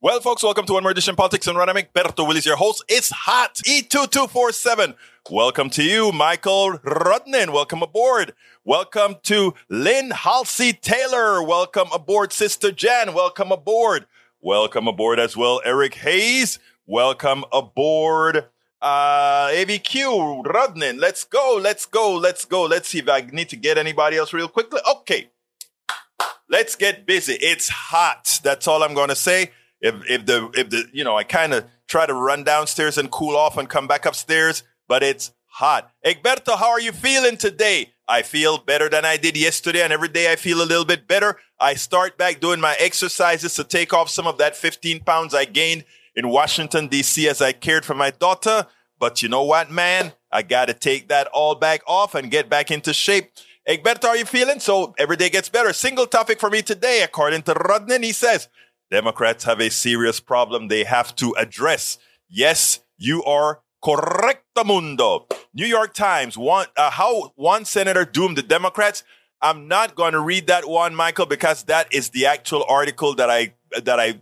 Well, folks, welcome to One More Edition Politics and Run. I'm Egberto Willies, your host. It's hot. E2247. Welcome to you, Michael Rudnin. Welcome aboard. Welcome to Lynn Halsey Taylor. Welcome aboard, Sister Jan. Welcome aboard. Welcome aboard as well, Eric Hayes. Welcome aboard, uh, AVQ Rudnin. Let's go. Let's go. Let's go. Let's see if I need to get anybody else real quickly. Okay. Let's get busy. It's hot. That's all I'm going to say if if the if the you know I kind of try to run downstairs and cool off and come back upstairs, but it's hot. Egberto, how are you feeling today? I feel better than I did yesterday, and every day I feel a little bit better. I start back doing my exercises to take off some of that 15 pounds I gained in Washington D.C. as I cared for my daughter. But you know what, man? I got to take that all back off and get back into shape. Egberto, are you feeling? So every day gets better. Single topic for me today, according to Rudnin, he says, Democrats have a serious problem they have to address. Yes, you are correctamundo. New York Times, one, uh, how one senator doomed the Democrats. I'm not going to read that one, Michael, because that is the actual article that I that I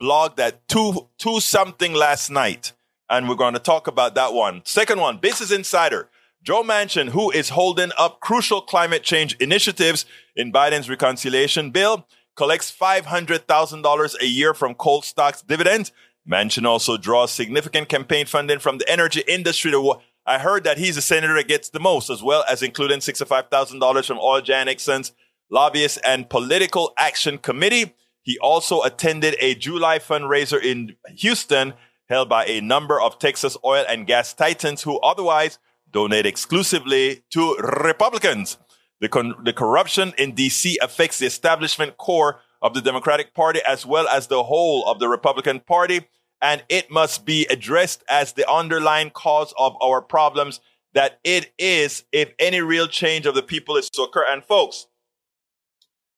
blogged at two two something last night, and we're going to talk about that one. Second one, Business Insider. Joe Manchin, who is holding up crucial climate change initiatives in Biden's reconciliation bill, collects $500,000 a year from coal stocks dividends. Manchin also draws significant campaign funding from the energy industry. I heard that he's the senator that gets the most, as well as including $65,000 from Oil giant Exxon's lobbyist and political action committee. He also attended a July fundraiser in Houston held by a number of Texas oil and gas titans who otherwise donate exclusively to Republicans. The, con- the corruption in DC affects the establishment core of the Democratic Party as well as the whole of the Republican Party. And it must be addressed as the underlying cause of our problems that it is if any real change of the people is to occur. And folks,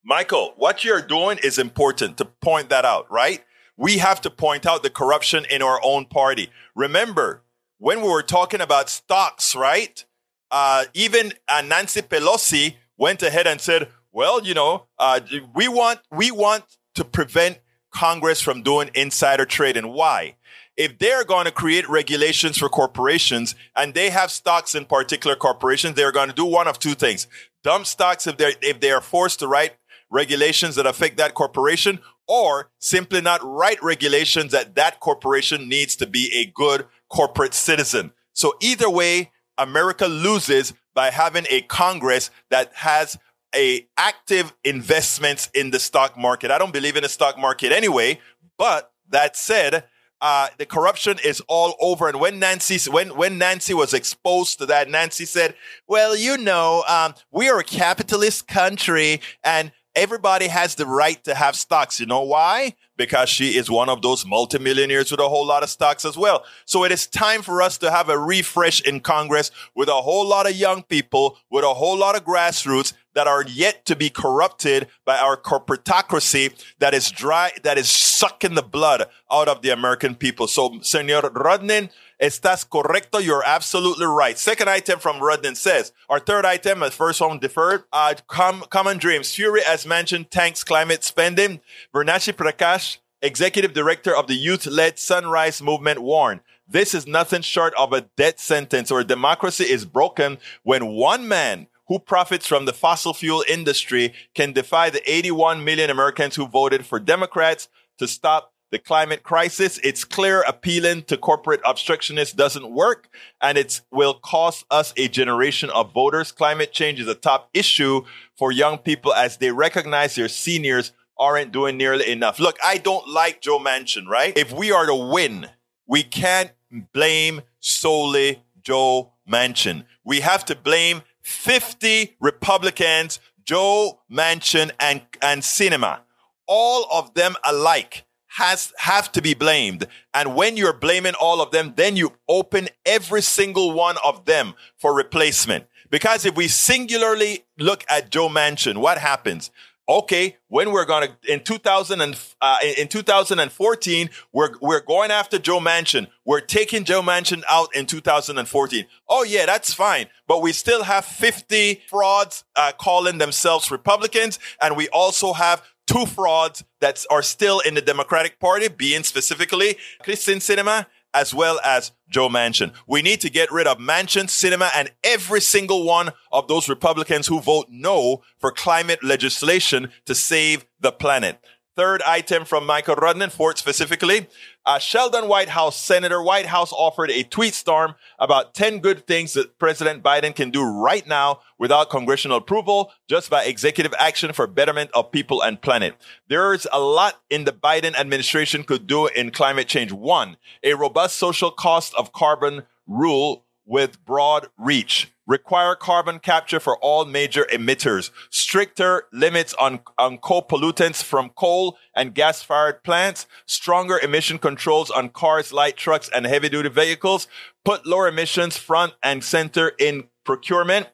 Michael, what you're doing is important to point that out, right? We have to point out the corruption in our own party. Remember, when we were talking about stocks, right? Uh, even uh, Nancy Pelosi went ahead and said, "Well, you know, uh, we want we want to prevent Congress from doing insider trading. Why? If they're going to create regulations for corporations and they have stocks in particular corporations, they're going to do one of two things: dump stocks if they if they are forced to write regulations that affect that corporation, or simply not write regulations that that corporation needs to be a good corporate citizen. So either way, America loses by having a Congress that has a active investments in the stock market. I don't believe in the stock market anyway, but that said, uh, the corruption is all over. And when Nancy, when, when Nancy was exposed to that, Nancy said, well, you know, um, we are a capitalist country and everybody has the right to have stocks. You know why? Because she is one of those multimillionaires with a whole lot of stocks as well. So it is time for us to have a refresh in Congress with a whole lot of young people, with a whole lot of grassroots that are yet to be corrupted by our corporatocracy that is dry, that is sucking the blood out of the American people. So, Senor Rudnin, Estás correcto. You're absolutely right. Second item from Rudnin says, our third item, the first one deferred, uh, com- common dreams. Fury, as Manchin, tanks climate spending. Varshini Prakash, executive director of the youth-led Sunrise Movement warned, this is nothing short of a death sentence or democracy is broken when one man who profits from the fossil fuel industry can defy the 81 million Americans who voted for Democrats to stop the climate crisis. It's clear appealing to corporate obstructionists doesn't work and it will cost us a generation of voters. Climate change is a top issue for young people as they recognize their seniors aren't doing nearly enough. Look, I don't like Joe Manchin, right? If we are to win, we can't blame solely Joe Manchin. We have to blame 50 Republicans, Joe Manchin and, and Sinema. All of them alike has have to be blamed. And when you're blaming all of them, then you open every single one of them for replacement. Because if we singularly look at Joe Manchin, what happens? Okay, when we're going to in 2000 and uh, in 2014, we're we're going after Joe Manchin. We're taking Joe Manchin out in 2014. Oh yeah, that's fine, but we still have 50 frauds uh, calling themselves Republicans, and we also have two frauds that are still in the Democratic Party, being specifically Kyrsten Sinema as well as Joe Manchin. We need to get rid of Manchin, Sinema, and every single one of those Republicans who vote no for climate legislation to save the planet. Third item from Michael Rudnin, Fort specifically. Uh, Sheldon Whitehouse, Senator Whitehouse offered a tweet storm about 10 good things that President Biden can do right now without congressional approval, just by executive action for betterment of people and planet. There's a lot in the Biden administration could do in climate change. One, a robust social cost of carbon rule with broad reach require carbon capture for all major emitters, stricter limits on, on co-pollutants from coal and gas-fired plants, stronger emission controls on cars, light trucks, and heavy-duty vehicles, put lower emissions front and center in procurement,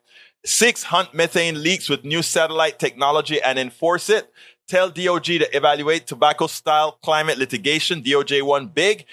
six, hunt methane leaks with new satellite technology and enforce it, tell DOJ to evaluate tobacco-style climate litigation, DOJ one big,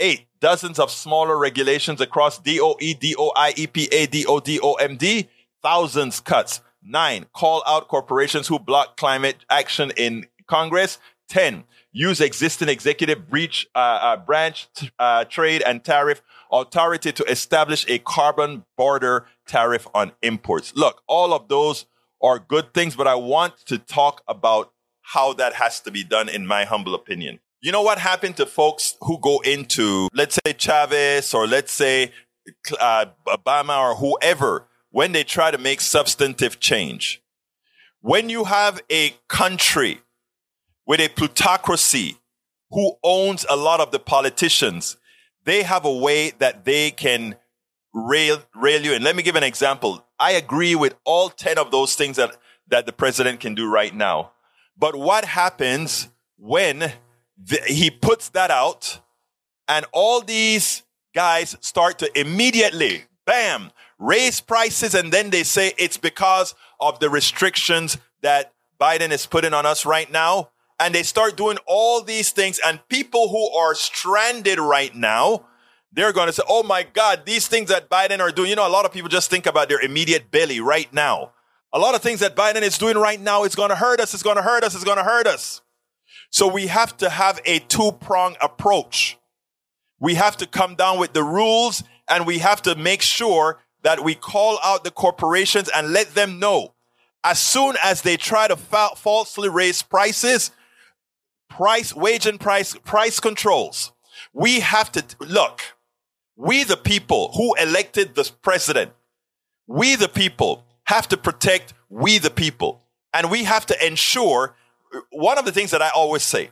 eight, dozens of smaller regulations across DOE, DOI, EPA, DOD, OMB, thousands cuts. Nine, call out corporations who block climate action in Congress. 10, use existing executive breach, uh, uh, branch, uh, trade and tariff authority to establish a carbon border tariff on imports. Look, all of those are good things, but I want to talk about how that has to be done, in my humble opinion. You know what happened to folks who go into, let's say Chavez or let's say uh, Obama or whoever, when they try to make substantive change? When you have a country with a plutocracy who owns a lot of the politicians, they have a way that they can rail, rail you in. Let me give an example. I agree with all 10 of those things that, that the president can do right now. But what happens when he puts that out, and all these guys start to immediately, bam, raise prices, and then they say it's because of the restrictions that Biden is putting on us right now. And they start doing all these things, and people who are stranded right now, they're going to say, Oh my God, these things that Biden are doing. You know, a lot of people just think about their immediate belly right now. A lot of things that Biden is doing right now is going to hurt us, it's going to hurt us, it's going to hurt us. So we have to have a two prong approach. We have to come down with the rules and we have to make sure that we call out the corporations and let them know as soon as they try to fa- falsely raise prices, price, wage and price, price controls. We have to look. We, the people who elected this president, we, the people, have to protect we, the people. And we have to ensure one of the things that I always say,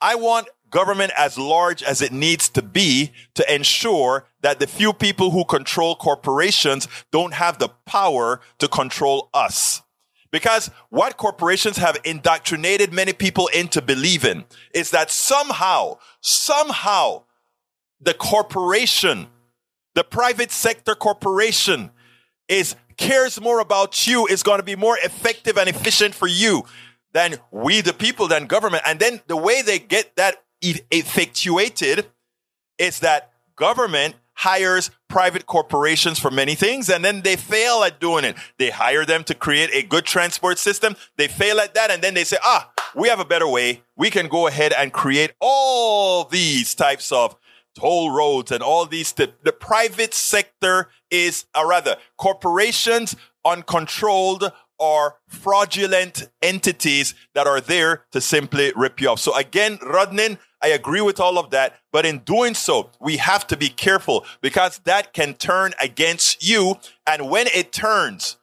I want government as large as it needs to be to ensure that the few people who control corporations don't have the power to control us. Because what corporations have indoctrinated many people into believing is that somehow, somehow, the corporation, the private sector corporation is cares more about you, is going to be more effective and efficient for you than we, the people, then government. And then the way they get that effectuated is that government hires private corporations for many things and then they fail at doing it. They hire them to create a good transport system. They fail at that and then they say, ah, we have a better way. We can go ahead and create all these types of toll roads and all these. The, the private sector is, or rather, corporations uncontrolled are fraudulent entities that are there to simply rip you off. So again, Rudnin, I agree with all of that. But in doing so, we have to be careful because that can turn against you. And when it turns,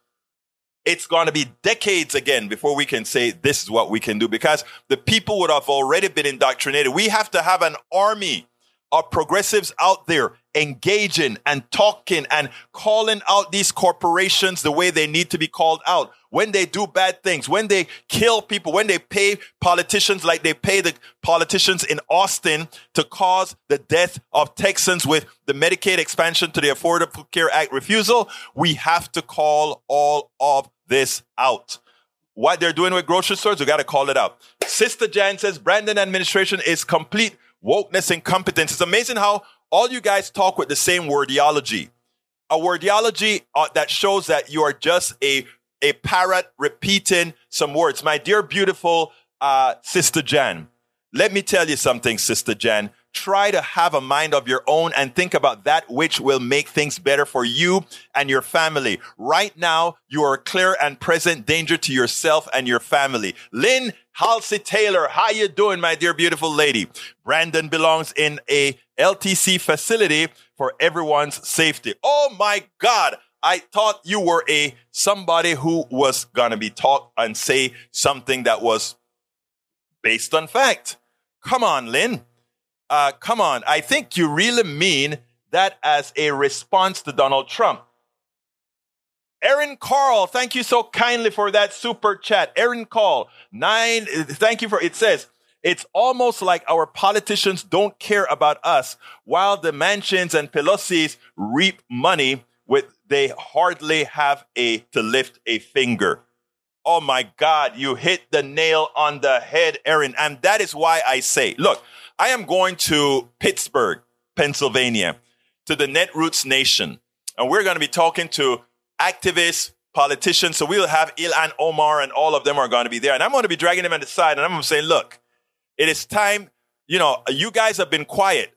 it's going to be decades again before we can say this is what we can do because the people would have already been indoctrinated. We have to have an army of progressives out there engaging and talking and calling out these corporations the way they need to be called out. When they do bad things, when they kill people, when they pay politicians like they pay the politicians in Austin to cause the death of Texans with the Medicaid expansion to the Affordable Care Act refusal, we have to call all of this out. What they're doing with grocery stores, we got to call it out. Sister Jan says Brandon administration is complete wokeness and competence. It's amazing how all you guys talk with the same wordiology. A wordiology uh, that shows that you are just a a parrot repeating some words. My dear, beautiful uh, Sister Jan, let me tell you something, Sister Jan. Try to have a mind of your own and think about that which will make things better for you and your family. Right now, you are a clear and present danger to yourself and your family. Lynn Halsey Taylor, how you doing, my dear beautiful lady? Brandon belongs in a LTC facility for everyone's safety. Oh my God. I thought you were a somebody who was gonna be talk and say something that was based on fact. Come on, Lynn. Uh, come on. I think you really mean that as a response to Donald Trump. Aaron Carl, thank you so kindly for that super chat. Aaron Carl, nine, thank you for, it says, it's almost like our politicians don't care about us while the mansions and Pelosi's reap money with, they hardly have a, to lift a finger. Oh my God, you hit the nail on the head, Aaron. And that is why I say, look, I am going to Pittsburgh, Pennsylvania, to the Netroots Nation. And we're going to be talking to activists, politicians. So we'll have Ilhan Omar and all of them are going to be there. And I'm going to be dragging them at the side and I'm going to say, look, it is time. You know, you guys have been quiet.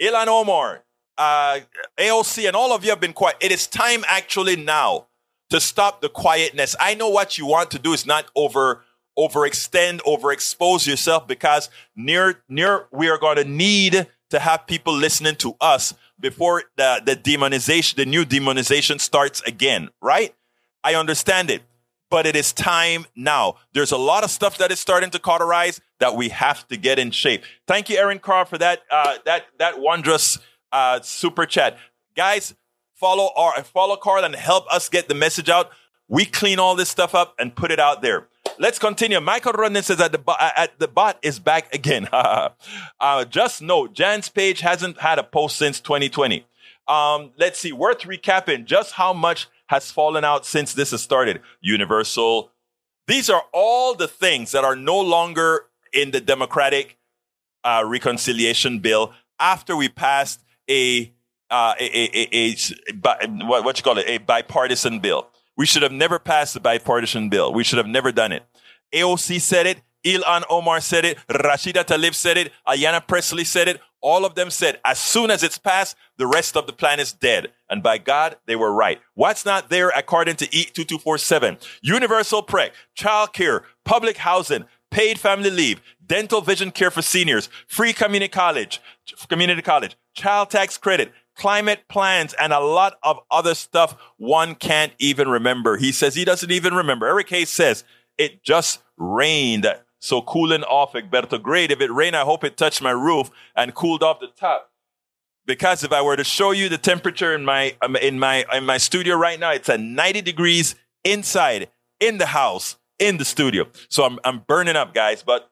Ilhan Omar, uh, AOC, and all of you have been quiet. It is time actually now to stop the quietness. I know what you want to do is not over overextend, overexpose yourself because near near we are going to need to have people listening to us before the, the demonization, the new demonization starts again, right? I understand it, but it is time now. There's a lot of stuff that is starting to cauterize that we have to get in shape. Thank you, Aaron Carl, for that uh, that that wondrous uh, super chat, guys. Follow our follow Carl and help us get the message out. We clean all this stuff up and put it out there. Let's continue. Michael Rodney says that the, at the bot is back again. uh, just note, Jan's page hasn't had a post since 2020. Um, let's see. Worth recapping just how much has fallen out since this has started. Universal. These are all the things that are no longer in the Democratic uh, reconciliation bill after we passed a, uh, a, a, a, a, what, what you call it, a bipartisan bill. We should have never passed the bipartisan bill. We should have never done it. AOC said it. Ilhan Omar said it. Rashida Tlaib said it. Ayanna Pressley said it. All of them said, as soon as it's passed, the rest of the plan is dead. And by God, they were right. What's not there according to EAT 2247? Universal Pre-K, child care, public housing, paid family leave, dental vision care for seniors, free community college, community college, child tax credit, climate plans, and a lot of other stuff one can't even remember. He says he doesn't even remember. Eric Hayes says it just rained. So cooling off, Egberto. Great. If it rained, I hope it touched my roof and cooled off the top. Because if I were to show you the temperature in my um, in my in my studio right now, it's at 90 degrees inside in the house in the studio. So I'm I'm burning up, guys. But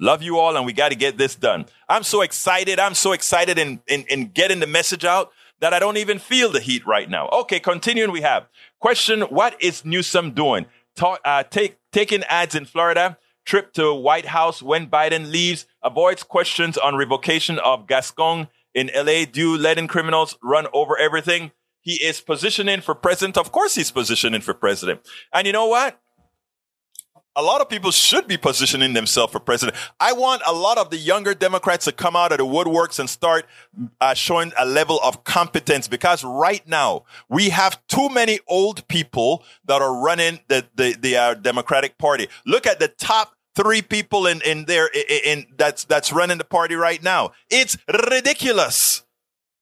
Love you all, and we got to get this done. I'm so excited. I'm so excited in, in, in getting the message out that I don't even feel the heat right now. Okay, continuing, we have question What is Newsom doing? Talk, uh, take, taking ads in Florida, trip to White House when Biden leaves, avoids questions on revocation of Gascon in LA, do letting criminals run over everything. He is positioning for president. Of course, he's positioning for president. And you know what? A lot of people should be positioning themselves for president. I want a lot of the younger Democrats to come out of the woodworks and start uh, showing a level of competence because right now we have too many old people that are running the, the, the uh, Democratic Party. Look at the top three people in, in there in, in that's, that's running the party right now. It's ridiculous.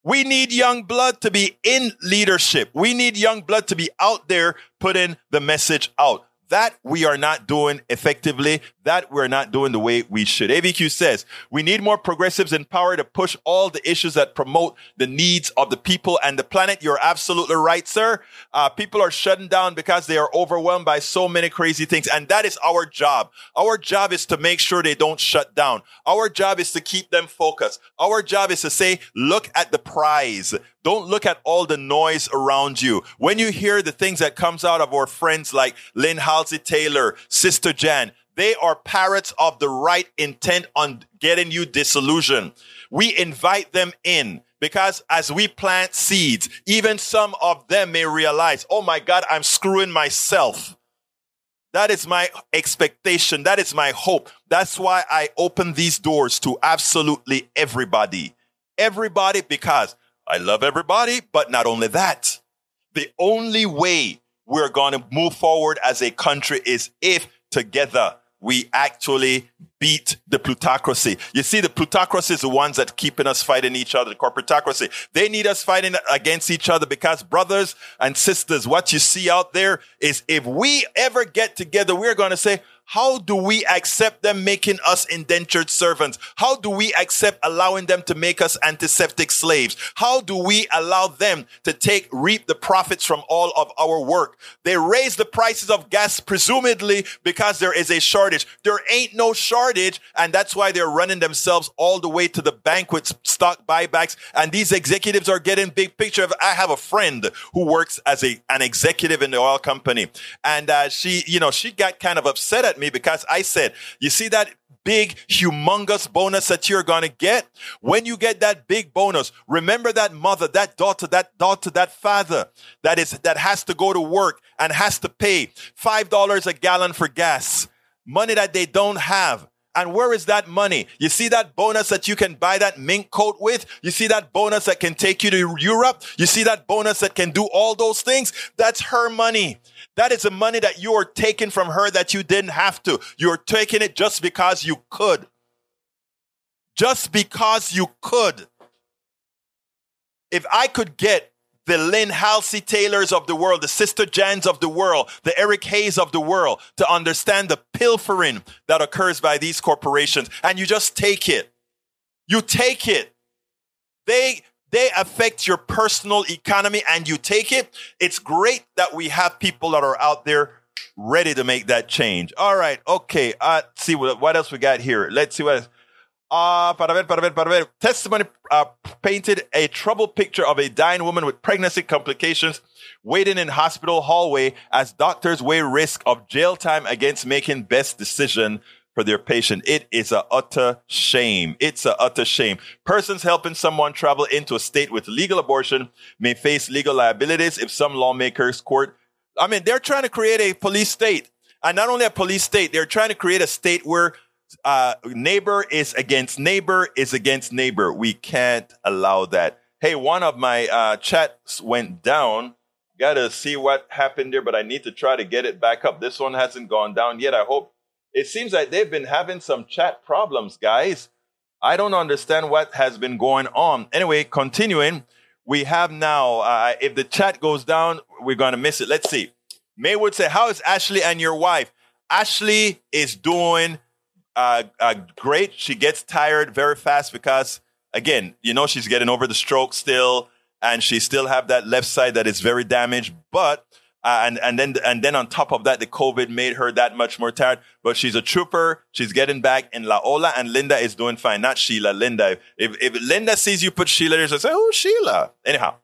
We need young blood to be in leadership. We need young blood to be out there putting the message out. That we are not doing effectively. That we're not doing the way we should. AVQ says we need more progressives in power to push all the issues that promote the needs of the people and the planet. You're absolutely right, sir. Uh, people are shutting down because they are overwhelmed by so many crazy things. And that is our job. Our job is to make sure they don't shut down. Our job is to keep them focused. Our job is to say, look at the prize. Don't look at all the noise around you. When you hear the things that comes out of our friends like Lynn Halsey Taylor, Sister Jan, they are parrots of the right intent on getting you disillusioned. We invite them in because as we plant seeds, even some of them may realize, oh my God, I'm screwing myself. That is my expectation. That is my hope. That's why I open these doors to absolutely everybody. Everybody, because I love everybody, but not only that. The only way we're going to move forward as a country is if together we actually beat the plutocracy. You see, the plutocracy is the ones that keeping us fighting each other, the corporatocracy. They need us fighting against each other because brothers and sisters, what you see out there is if we ever get together, we're going to say, how do we accept them making us indentured servants? How do we accept allowing them to make us antiseptic slaves? How do we allow them to take, reap the profits from all of our work? They raise the prices of gas, presumably because there is a shortage. There ain't no shortage. And that's why they're running themselves all the way to the bank with stock buybacks. And these executives are getting big picture of, I have a friend who works as a, an executive in the oil company. And, uh, she, you know, she got kind of upset at me because I said, you see that big, humongous bonus that you're going to get? When you get that big bonus, remember that mother, that daughter, that daughter, that father that is, that has to go to work and has to pay $5 a gallon for gas. Money that they don't have. And where is that money? You see that bonus that you can buy that mink coat with? You see that bonus that can take you to Europe? You see that bonus that can do all those things? That's her money. That is the money that you are taking from her that you didn't have to. You're taking it just because you could. Just because you could. If I could get the Lynn Halsey Taylors of the world, the Sister Jans of the world, the Eric Hayes of the world to understand the pilfering that occurs by these corporations, and you just take it. You take it. They they affect your personal economy and you take it. It's great that we have people that are out there ready to make that change. All right. Okay. Uh, see what, what else we got here. Let's see what else. Uh, para ver, para ver, para ver. Testimony uh, painted a troubled picture of a dying woman with pregnancy complications waiting in hospital hallway as doctors weigh risk of jail time against making best decision for their patient. It is a utter shame. It's a utter shame. Persons helping someone travel into a state with legal abortion may face legal liabilities if some lawmakers court. I mean, they're trying to create a police state. And not only a police state, they're trying to create a state where uh, neighbor is against neighbor is against neighbor. We can't allow that. Hey, one of my uh, chats went down. Got to see what happened there, but I need to try to get it back up. This one hasn't gone down yet. I hope it seems like they've been having some chat problems, guys. I don't understand what has been going on. Anyway, continuing, we have now, uh, if the chat goes down, we're going to miss it. Let's see. Maywood say, How is Ashley and your wife? Ashley is doing uh, uh, great. She gets tired very fast because, again, you know, she's getting over the stroke still, and she still have that left side that is very damaged. But uh, and and then and then on top of that, the COVID made her that much more tired. But she's a trooper. She's getting back in La Ola, and Linda is doing fine. Not Sheila, Linda. If if Linda sees you put Sheila she'll say, "Oh, Sheila." Anyhow,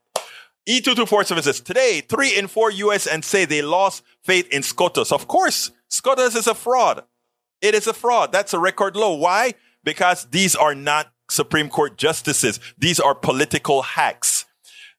E224 says today, three in four U.S. and say they lost faith in SCOTUS. Of course, SCOTUS is a fraud. It is a fraud. That's a record low. Why? Because these are not Supreme Court justices. These are political hacks.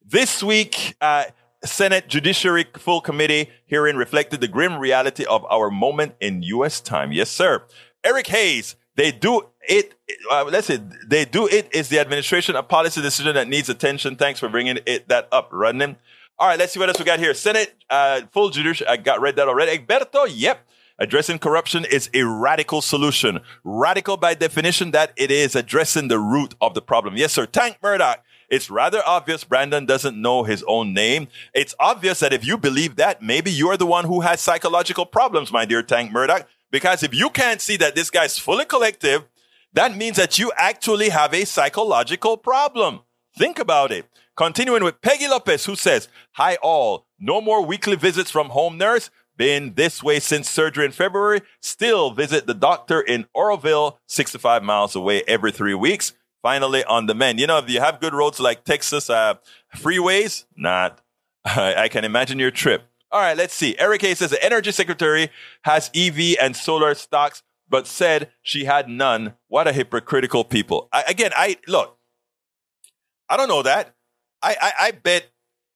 This week. Uh, Senate Judiciary Full Committee hearing reflected the grim reality of our moment in U.S. time. Yes, sir. Eric Hayes, they do it. Uh, let's say they do it is the administration a policy decision that needs attention. Thanks for bringing it that up, running. All right, let's see what else we got here. Senate uh, full judiciary. I got read that already. Egberto, yep. Addressing corruption is a radical solution. Radical by definition that it is addressing the root of the problem. Yes, sir. Tank Murdoch. It's rather obvious Brandon doesn't know his own name. It's obvious that if you believe that, maybe you're the one who has psychological problems, my dear Tank Murdoch. Because if you can't see that this guy's fully collective, that means that you actually have a psychological problem. Think about it. Continuing with Peggy Lopez, who says, Hi all, no more weekly visits from home nurse. Been this way since surgery in February. Still visit the doctor in Oroville, 65 miles away every three weeks finally on the mend. You know, if you have good roads like Texas uh, freeways, not. I can imagine your trip. All right, let's see. Eric A says the energy secretary has EV and solar stocks, but said she had none. What a hypocritical people. I, again, I look. I don't know that. I, I I bet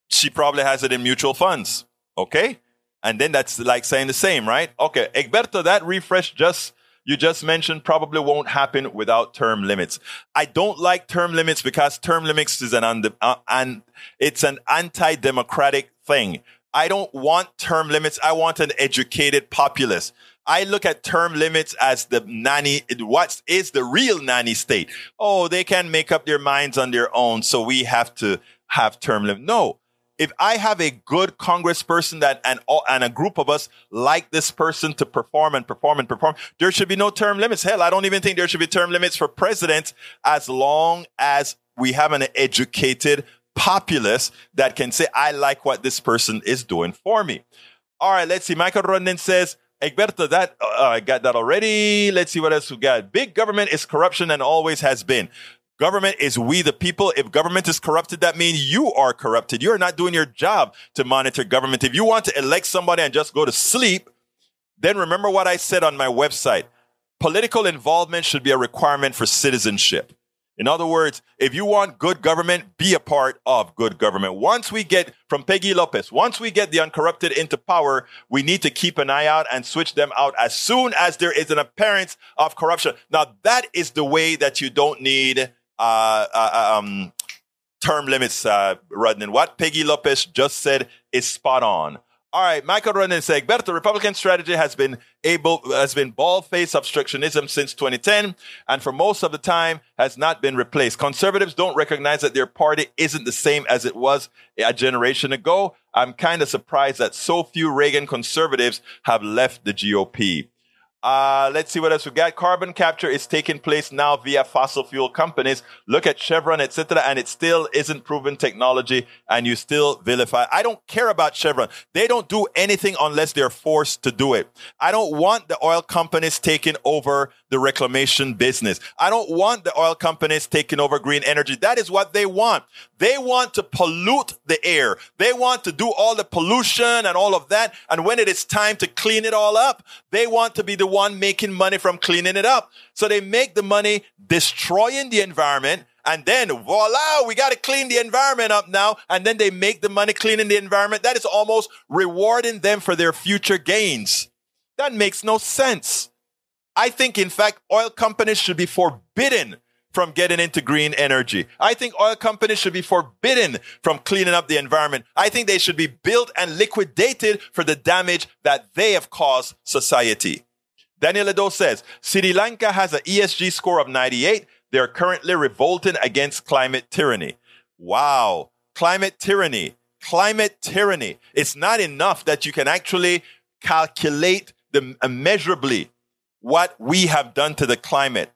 she probably has it in mutual funds. Okay, And then that's like saying the same, right? Okay, Egberto, that refresh just you just mentioned probably won't happen without term limits. I don't like term limits because term limits is an, und- uh, and it's an anti-democratic thing. I don't want term limits. I want an educated populace. I look at term limits as the nanny, what is the real nanny state? Oh, they can make up their minds on their own. So we have to have term limits. No. If I have a good congressperson that and, and a group of us like this person to perform and perform and perform, there should be no term limits. Hell, I don't even think there should be term limits for presidents as long as we have an educated populace that can say, I like what this person is doing for me. All right, let's see. Michael Rodden says, Egberto, that uh, I got that already. Let's see what else we got. Big government is corruption and always has been. Government is we the people. If government is corrupted, that means you are corrupted. You are not doing your job to monitor government. If you want to elect somebody and just go to sleep, then remember what I said on my website. Political involvement should be a requirement for citizenship. In other words, if you want good government, be a part of good government. Once we get from Peggy Lopez, once we get the uncorrupted into power, we need to keep an eye out and switch them out as soon as there is an appearance of corruption. Now, that is the way that you don't need uh, uh, um, term limits, uh, Rudnin. What Peggy Lopez just said is spot on. All right, Michael Ronan says, Berto, Republican strategy has been able, has been bald-faced obstructionism since 2010, and for most of the time has not been replaced. Conservatives don't recognize that their party isn't the same as it was a generation ago. I'm kind of surprised that so few Reagan conservatives have left the GOP. Uh, let's see what else we got. Carbon capture is taking place now via fossil fuel companies. Look at Chevron, etc., and it still isn't proven technology, and you still vilify. I don't care about Chevron. They don't do anything unless they're forced to do it. I don't want the oil companies taking over the reclamation business. I don't want the oil companies taking over green energy. That is what they want. They want to pollute the air. They want to do all the pollution and all of that. And when it is time to clean it all up, they want to be the one making money from cleaning it up. So they make the money destroying the environment. And then voila, we got to clean the environment up now. And then they make the money cleaning the environment. That is almost rewarding them for their future gains. That makes no sense. I think, in fact, oil companies should be forbidden from getting into green energy. I think oil companies should be forbidden from cleaning up the environment. I think they should be built and liquidated for the damage that they have caused society. Daniel Edo says, Sri Lanka has an ESG score of 98. They're currently revolting against climate tyranny. Wow. Climate tyranny. Climate tyranny. It's not enough that you can actually calculate the immeasurably what we have done to the climate.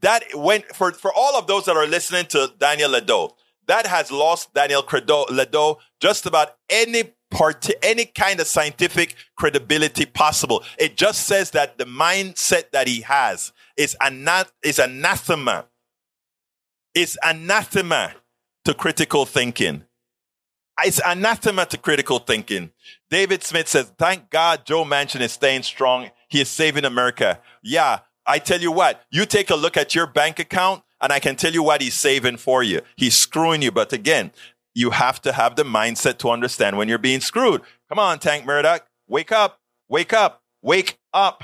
That went for, for all of those that are listening to Daniel Ledo, that has lost Daniel Ledo just about any part any kind of scientific credibility possible. It just says that the mindset that he has is, is anathema. It's anathema to critical thinking. It's anathema to critical thinking. David Smith says, thank God Joe Manchin is staying strong. He is saving America. Yeah. I tell you what, you take a look at your bank account and I can tell you what he's saving for you. He's screwing you. But again, you have to have the mindset to understand when you're being screwed. Come on, Tank Murdoch. Wake up. Wake up. Wake up.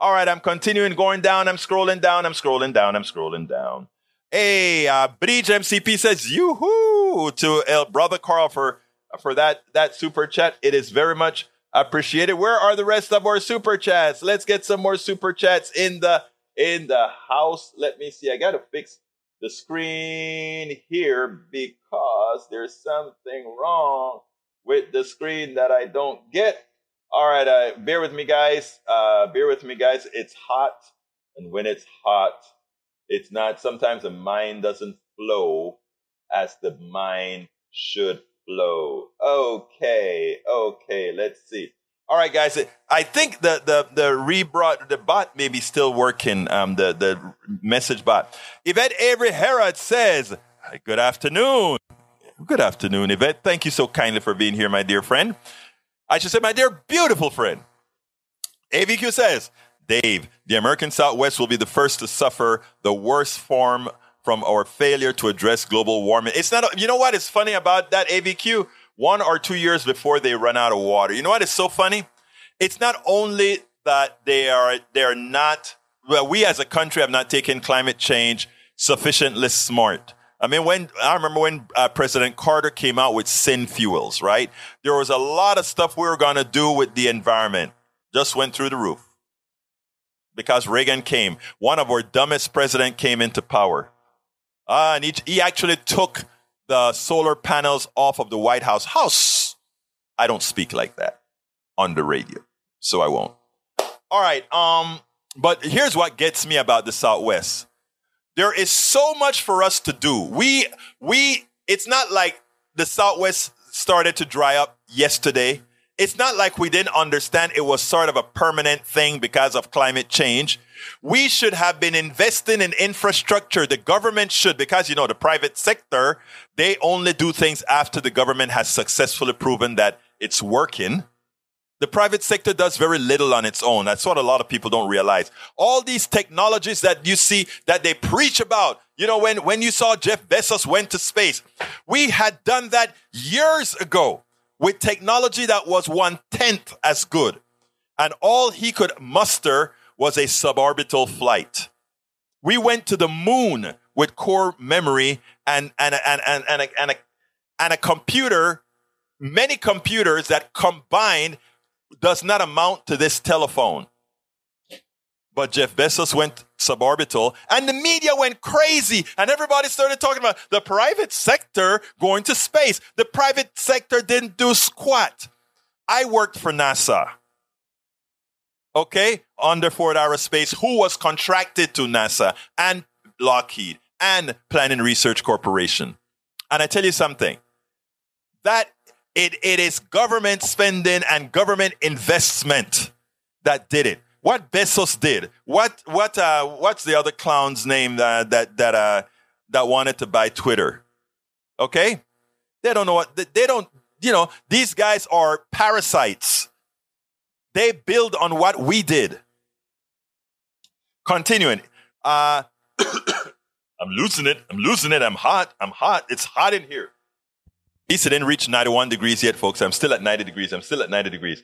All right, I'm continuing going down. I'm scrolling down. I'm scrolling down. I'm scrolling down. Hey, uh, Bridge MCP says, yoo-hoo to El Brother Carl for, for that, that super chat. It is very much appreciated. Where are the rest of our super chats? Let's get some more super chats in the, in the house. Let me see. I got to fix the screen here because there's something wrong with the screen that I don't get. All right, uh, bear with me, guys. Uh, bear with me, guys. It's hot, and when it's hot, it's not. Sometimes the mind doesn't flow as the mind should flow. Okay, okay. Let's see. All right, guys. I think the the the rebrought the bot may be still working. Um, the the message bot. Yvette Avery Herod says, "Good afternoon." Good afternoon, Yvette. Thank you so kindly for being here, my dear friend. I should say, my dear beautiful friend. AVQ says, Dave, the American Southwest will be the first to suffer the worst form from our failure to address global warming. It's not, you know what is funny about that AVQ? one or two years before they run out of water. You know what is so funny? It's not only that they are they're not well, we as a country have not taken climate change sufficiently smart. I mean, when I remember when uh, President Carter came out with synfuels, right? There was a lot of stuff we were going to do with the environment. Just went through the roof because Reagan came. One of our dumbest president came into power. Uh, and he, he actually took the solar panels off of the White House. House. I don't speak like that on the radio, so I won't. All right. Um, but here's what gets me about the Southwest. There is so much for us to do. We, we, it's not like the Southwest started to dry up yesterday. It's not like we didn't understand it was sort of a permanent thing because of climate change. We should have been investing in infrastructure. The government should, because you know, the private sector, they only do things after the government has successfully proven that it's working. The private sector does very little on its own. That's what a lot of people don't realize. All these technologies that you see that they preach about, you know, when, when you saw Jeff Bezos went to space, we had done that years ago with technology that was one tenth as good. And all he could muster was a suborbital flight. We went to the moon with core memory and, and, and, and, and, a, and, a, and a computer, many computers that combined does not amount to this telephone. But Jeff Bezos went suborbital and the media went crazy and everybody started talking about the private sector going to space. The private sector didn't do squat. I worked for NASA. Okay, under Ford Aerospace, who was contracted to NASA and Lockheed and Planning Research Corporation. And I tell you something, that it, it is government spending and government investment that did it. What Bezos did, what what uh, what's the other clown's name that that that uh, that wanted to buy Twitter? Okay, they don't know what they don't. You know, these guys are parasites. They build on what we did. Continuing, uh, I'm losing it. I'm losing it. I'm hot. I'm hot. It's hot in here. East didn't reach 91 degrees yet, folks. I'm still at 90 degrees. I'm still at 90 degrees.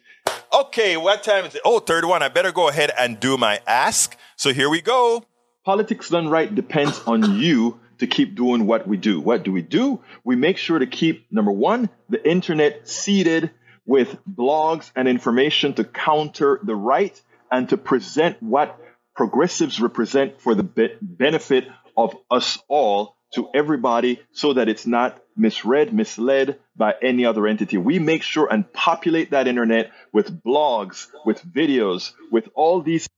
Okay, what time is it? Oh, third one. I better go ahead and do my ask. So here we go. Politics done right depends on you to keep doing what we do. What do we do? We make sure to keep, number one, the internet seeded with blogs and information to counter the right and to present what progressives represent for the be- benefit of us all to everybody so that it's not misread, misled by any other entity. We make sure and populate that internet with blogs, with videos, with all these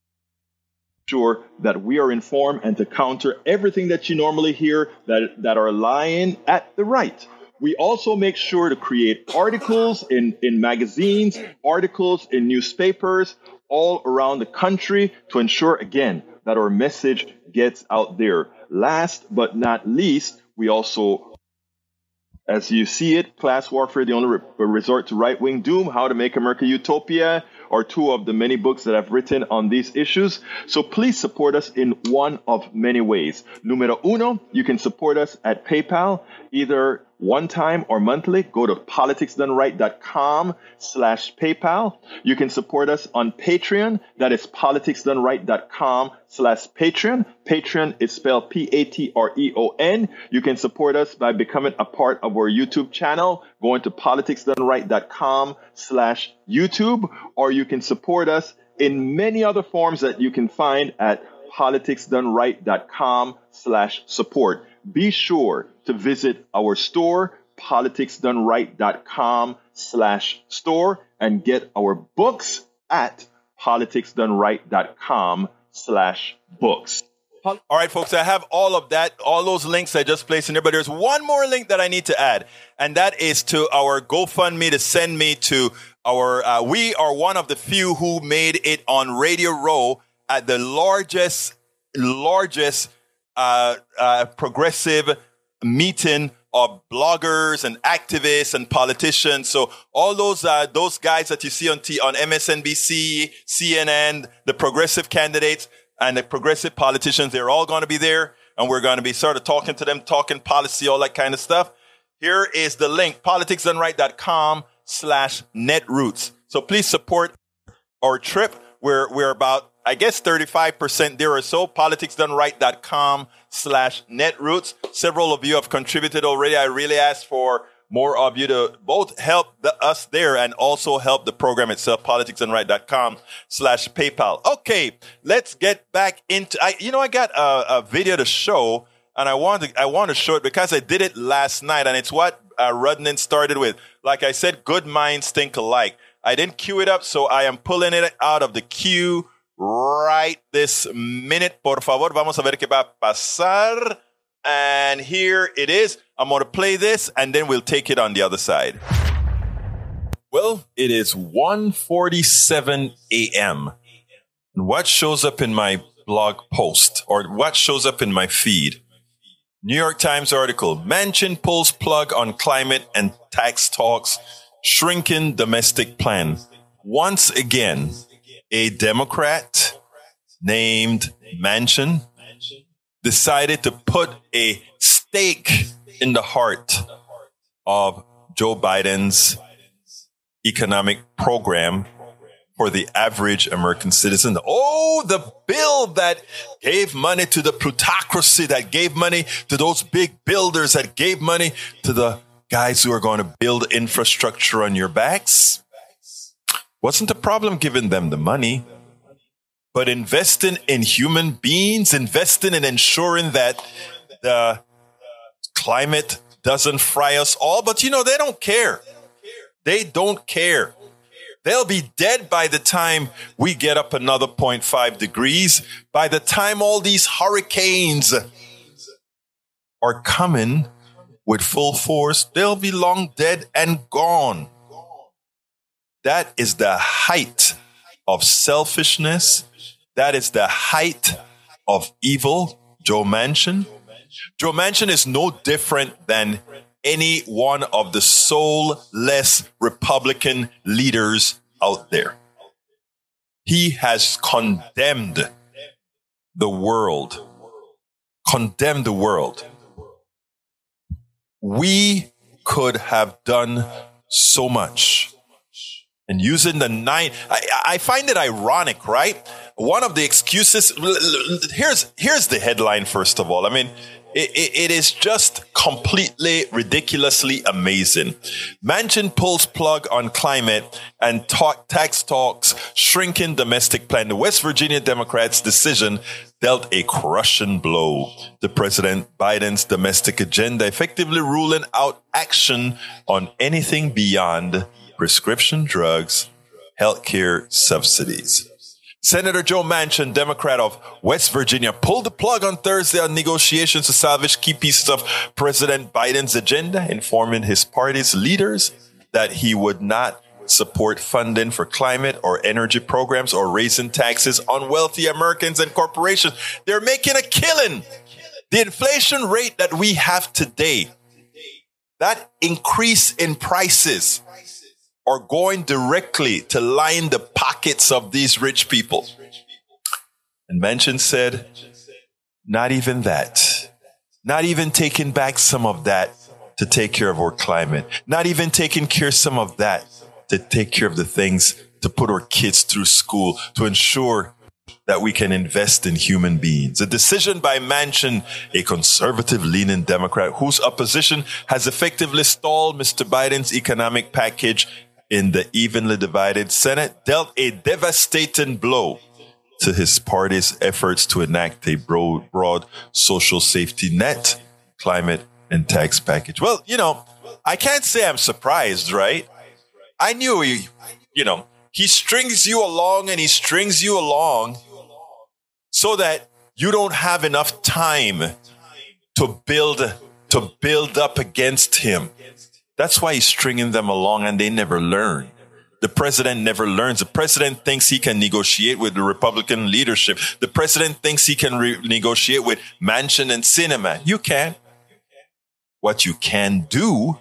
sure that we are informed and to counter everything that you normally hear that, that are lying at the right. We also make sure to create articles in, in magazines, articles in newspapers all around the country to ensure, again, that our message gets out there. Last but not least, we also, as you see it, class warfare, the only re- resort to right wing doom, how to make America utopia, are two of the many books that I've written on these issues. So please support us in one of many ways. Numero uno, you can support us at PayPal, either one time or monthly, go to politicsdoneright.com slash PayPal. You can support us on Patreon. That is politicsdoneright.com slash Patreon. Patreon is spelled P-A-T-R-E-O-N. You can support us by becoming a part of our YouTube channel, going to politicsdoneright.com slash YouTube, or you can support us in many other forms that you can find at politicsdoneright.com slash support be sure to visit our store, politicsdoneright.com slash store, and get our books at politicsdoneright.com slash books. All right, folks, I have all of that, all those links I just placed in there, but there's one more link that I need to add, and that is to our GoFundMe to send me to our, uh, we are one of the few who made it on Radio Row at the largest, largest uh, uh, progressive meeting of bloggers and activists and politicians. So all those uh, those guys that you see on T- on MSNBC, CNN, the progressive candidates and the progressive politicians, they're all going to be there, and we're going to be sort of talking to them, talking policy, all that kind of stuff. here is the link, politicsdoneright.com slash netroots. So please support our trip. We're, we're about, I guess, 35% there or so. Politicsdoneright.com slash netroots. Several of you have contributed already. I really ask for more of you to both help the, us there and also help the program itself, politicsdoneright.com slash PayPal. Okay, let's get back into, I, you know, I got a, a video to show and I want to, I want to show it because I did it last night and it's what uh, Rudnin started with. Like I said, good minds think alike. I didn't queue it up, so I am pulling it out of the queue right this minute. Por favor, vamos a ver qué va a pasar. And here it is. I'm going to play this and then we'll take it on the other side. Well, it is 1:47 a.m. What shows up in my blog post or what shows up in my feed? New York Times article, Manchin pulls plug on climate and tax talks, shrinking domestic plan. Once again, a Democrat named Manchin decided to put a stake in the heart of Joe Biden's economic program for the average American citizen. Oh, the bill that gave money to the plutocracy, that gave money to those big builders, that gave money to the guys who are going to build infrastructure on your backs. Wasn't the problem giving them the money, but investing in human beings, investing in ensuring that the climate doesn't fry us all. But you know, they don't care. They don't care. They'll be dead by the time we get up another 0.5 degrees. By the time all these hurricanes are coming with full force, they'll be long dead and gone. That is the height of selfishness. That is the height of evil. Joe Manchin. Joe Manchin is no different than any one of the soulless Republican leaders out there. He has condemned the world. Condemned the world. We could have done so much. And using the nine, I, I find it ironic, right? One of the excuses, here's, here's the headline, first of all. I mean, it, it, it is just completely ridiculously amazing. Manchin pulls plug on climate and talk, tax talks, shrinking domestic plan. The West Virginia Democrats' decision dealt a crushing blow to President Biden's domestic agenda, effectively ruling out action on anything beyond prescription drugs, healthcare subsidies. Senator Joe Manchin, Democrat of West Virginia, pulled the plug on Thursday on negotiations to salvage key pieces of President Biden's agenda, informing his party's leaders that he would not support funding for climate or energy programs or raising taxes on wealthy Americans and corporations. They're making a killing. The inflation rate that we have today, that increase in prices, are going directly to line the pockets of these rich people. And Manchin said, not even that. Not even taking back some of that to take care of our climate. Not even taking care of some of that to take care of the things to put our kids through school, to ensure that we can invest in human beings. A decision by Manchin, a conservative leaning Democrat whose opposition has effectively stalled Mr. Biden's economic package in the evenly divided Senate dealt a devastating blow to his party's efforts to enact a broad, broad social safety net, climate, and tax package. Well, you know, I can't say I'm surprised, right? I knew he, you know, he strings you along and he strings you along so that you don't have enough time to build to build up against him. That's why he's stringing them along and they never learn. The president never learns. The president thinks he can negotiate with the Republican leadership. The president thinks he can re- negotiate with Manchin and Sinema. You can't. What you can do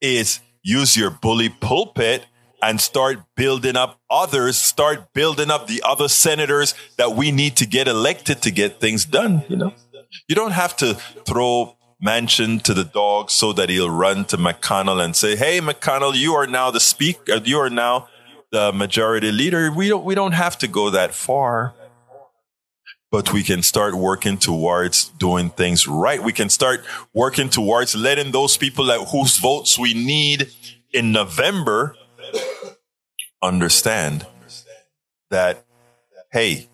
is use your bully pulpit and start building up others, start building up the other senators that we need to get elected to get things done. You know, you don't have to throw Manchin to the dog so that he'll run to McConnell and say, "Hey, McConnell, you are now the speaker. Uh, you are now the majority leader." We don't we don't have to go that far, but we can start working towards doing things right. We can start working towards letting those people that whose votes we need in November understand that hey,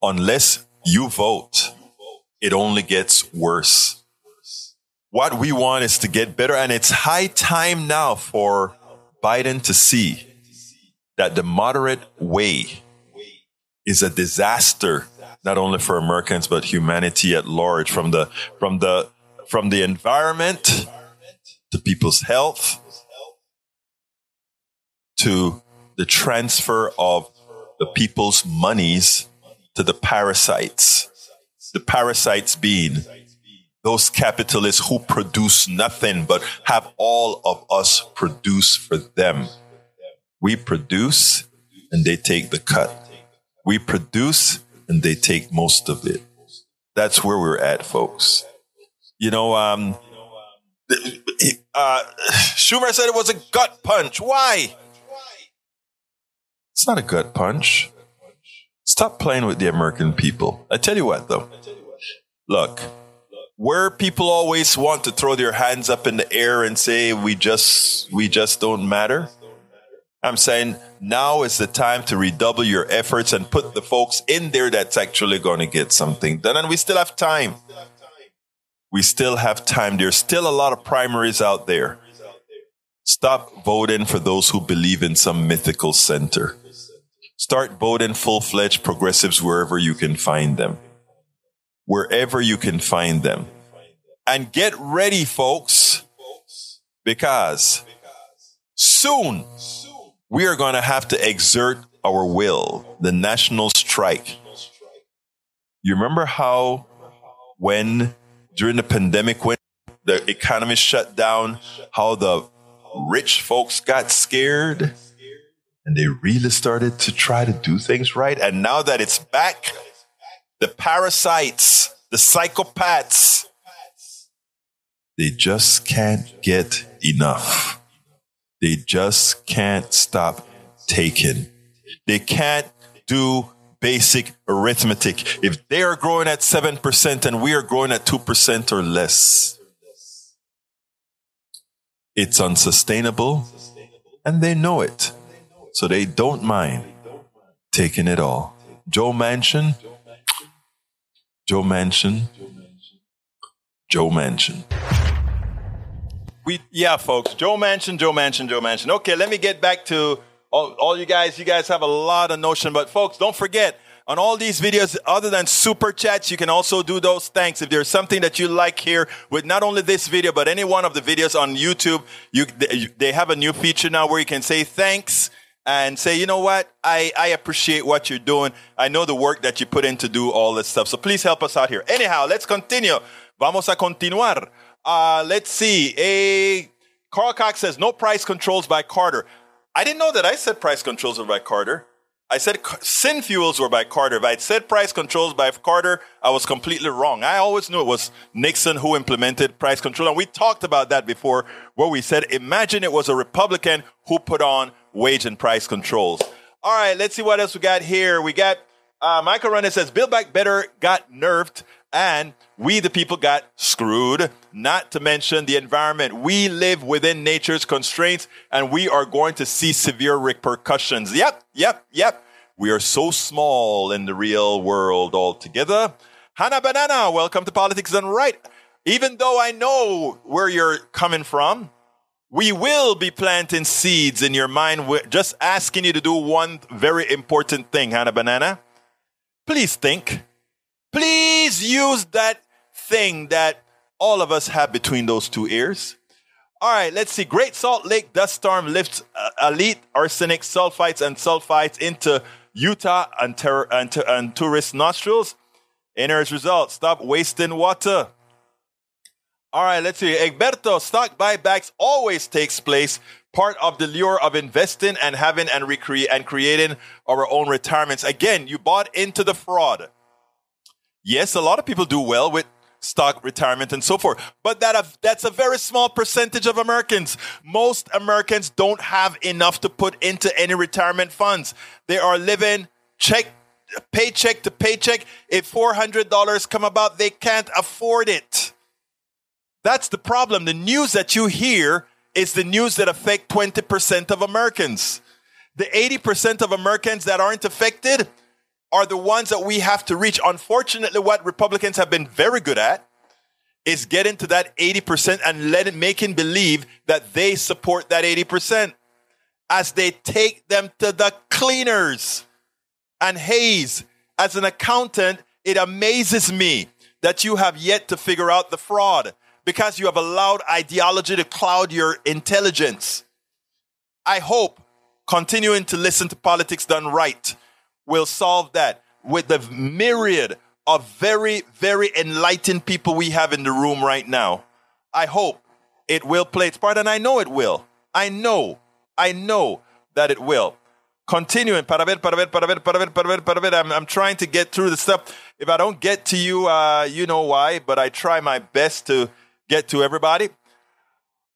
unless you vote, it only gets worse what we want is to get better. And it's high time now for Biden to see that the moderate way is a disaster, not only for Americans, but humanity at large from the, from the, from the environment to people's health to the transfer of the people's monies to the parasites. The parasites being those capitalists who produce nothing but have all of us produce for them. We produce and they take the cut. We produce and they take most of it. That's where we're at, folks. You know, um, uh, Schumer said it was a gut punch. Why? It's not a gut punch. Stop playing with the American people. I tell you what, though. Look, where people always want to throw their hands up in the air and say we just we just don't matter. I'm saying now is the time to redouble your efforts and put the folks in there that's actually going to get something done. And we still have time. We still have time. There's still a lot of primaries out there. Stop voting for those who believe in some mythical center. Start voting full-fledged progressives wherever you can find them wherever you can find them. And get ready, folks, because soon we are going to have to exert our will, the national strike. You remember how when during the pandemic, when the economy shut down, how the rich folks got scared and they really started to try to do things right. And now that it's back, the parasites, the psychopaths, they just can't get enough. They just can't stop taking. They can't do basic arithmetic. If they are growing at 7% and we are growing at 2% or less, it's unsustainable and they know it. So they don't mind taking it all. Joe Manchin, Joe Manchin. Joe Manchin. We yeah, folks. Joe Manchin, Joe Manchin, Joe Manchin. Okay, let me get back to all, all you guys. You guys have a lot of notion, but folks, don't forget on all these videos, other than super chats, you can also do those thanks. If there's something that you like here with not only this video, but any one of the videos on YouTube, you, they have a new feature now where you can say thanks and say, you know what, I, I appreciate what you're doing. I know the work that you put in to do all this stuff. So please help us out here. Anyhow, let's continue. Vamos a continuar. Uh, let's see. A Carl Cox says, no price controls by Carter. I didn't know that I said price controls were by Carter. I said synfuels were by Carter. If I'd said price controls by Carter, I was completely wrong. I always knew it was Nixon who implemented price control. And we talked about that before where we said, imagine it was a Republican who put on wage and price controls. All right, let's see what else we got here. We got uh, Michael Rudnin says Build Back Better got nerfed and we the people got screwed. Not to mention the environment. We live within nature's constraints and we are going to see severe repercussions. Yep, yep, yep. We are so small in the real world altogether. Hannah Banana, welcome to Politics Done Right. Even though I know where you're coming from, we will be planting seeds in your mind. We're just asking you to do one very important thing, Hannah Banana. Please think. Please use that thing that all of us have between those two ears. All right, let's see. Great Salt Lake dust storm lifts uh, elite arsenic sulfites and sulfites into Utah and, ter- and, and tourist nostrils. Inner's result stop wasting water. All right, let's see. Egberto, stock buybacks always takes place. Part of the lure of investing and having and recreate and creating our own retirements. Again, you bought into the fraud. Yes, a lot of people do well with stock retirement and so forth. But that that's a very small percentage of Americans. Most Americans don't have enough to put into any retirement funds. They are living check paycheck to paycheck. If $400 come about, they can't afford it. That's the problem. The news that you hear is the news that affect 20% of Americans. The 80% of Americans that aren't affected are the ones that we have to reach. Unfortunately, what Republicans have been very good at is getting to that 80% and letting making believe that they support that 80% as they take them to the cleaners. And Hayes, as an accountant, it amazes me that you have yet to figure out the fraud because you have allowed ideology to cloud your intelligence. I hope continuing to listen to politics done right will solve that with the myriad of very, very enlightened people we have in the room right now. I hope it will play its part, and I know it will. I know, I know that it will. Continuing, para ver, para ver, para ver, para ver, para ver, para ver. I'm, I'm trying to get through the stuff. If I don't get to you, uh, you know why, but I try my best to get to everybody.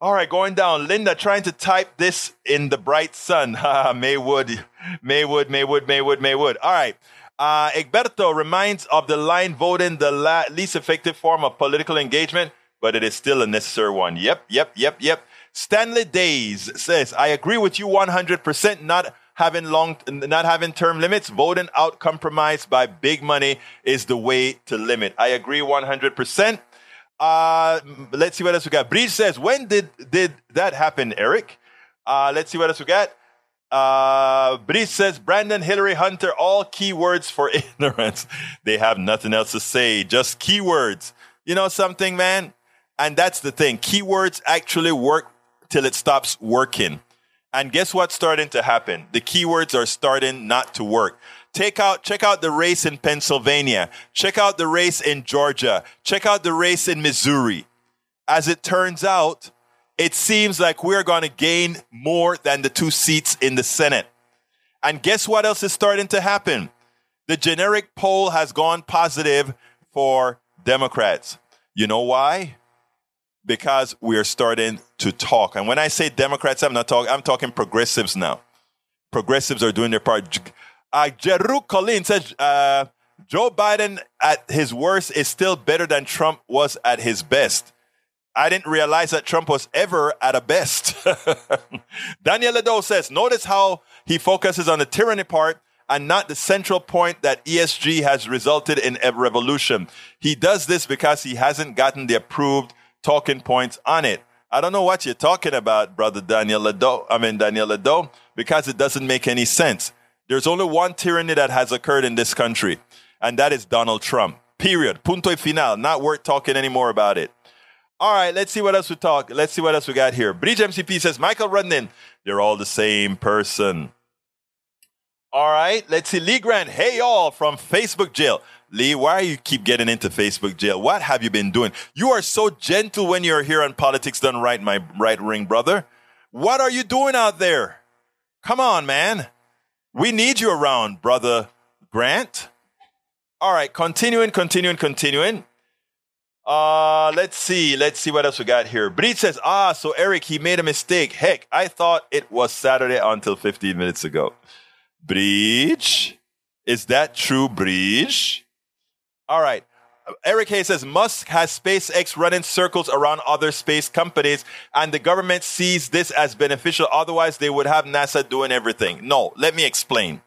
All right, going down. Linda trying to type this in the bright sun. Maywood, Maywood, Maywood, Maywood, Maywood. All right. Uh, Egberto reminds of the line voting the la- least effective form of political engagement, but it is still a necessary one. Yep, yep, yep, yep. Stanley Days says, I agree with you 100%. Not having long, not having term limits, voting out compromise by big money is the way to limit. I agree 100%. Uh, let's see what else we got. Breach says, when did did that happen, Eric? Uh, let's see what else we got. Uh, Breach says, Brandon, Hillary, Hunter, all keywords for ignorance. They have nothing else to say, just keywords. You know something, man? And that's the thing. Keywords actually work till it stops working. And guess what's starting to happen? The keywords are starting not to work. Take out, check out the race in Pennsylvania. Check out the race in Georgia. Check out the race in Missouri. As it turns out, it seems like we're going to gain more than the two seats in the Senate. And guess what else is starting to happen? The generic poll has gone positive for Democrats. You know why? Because we are starting to talk. And when I say Democrats, I'm not talking, I'm talking progressives now. Progressives are doing their part. Uh, Jeru Colleen says uh, Joe Biden at his worst is still better than Trump was at his best. I didn't realize that Trump was ever at a best. Daniel Ledo says, notice how he focuses on the tyranny part and not the central point that ESG has resulted in a revolution. He does this because he hasn't gotten the approved talking points on it. I don't know what you're talking about, brother Daniel Ledo. I mean, Daniel Ledo, because it doesn't make any sense. There's only one tyranny that has occurred in this country, and that is Donald Trump. Period. Punto y final. Not worth talking anymore about it. All right, let's see what else we talk. Let's see what else we got here. Bridge MCP says Michael Rudnin. They're all the same person. All right, let's see. Lee Grant. Hey, y'all from Facebook jail. Lee, why are you keep getting into Facebook jail? What have you been doing? You are so gentle when you're here on Politics Done Right, my right ring brother. What are you doing out there? Come on, man. We need you around, brother Grant. All right, continuing, continuing, continuing. Uh, let's see. Let's see what else we got here. Breed says, ah, so Eric, he made a mistake. Heck, I thought it was Saturday until 15 minutes ago. Breach? Is that true, Breach? All right. Eric Hayes says Musk has SpaceX running circles around other space companies, and the government sees this as beneficial. Otherwise, they would have NASA doing everything. No, let me explain.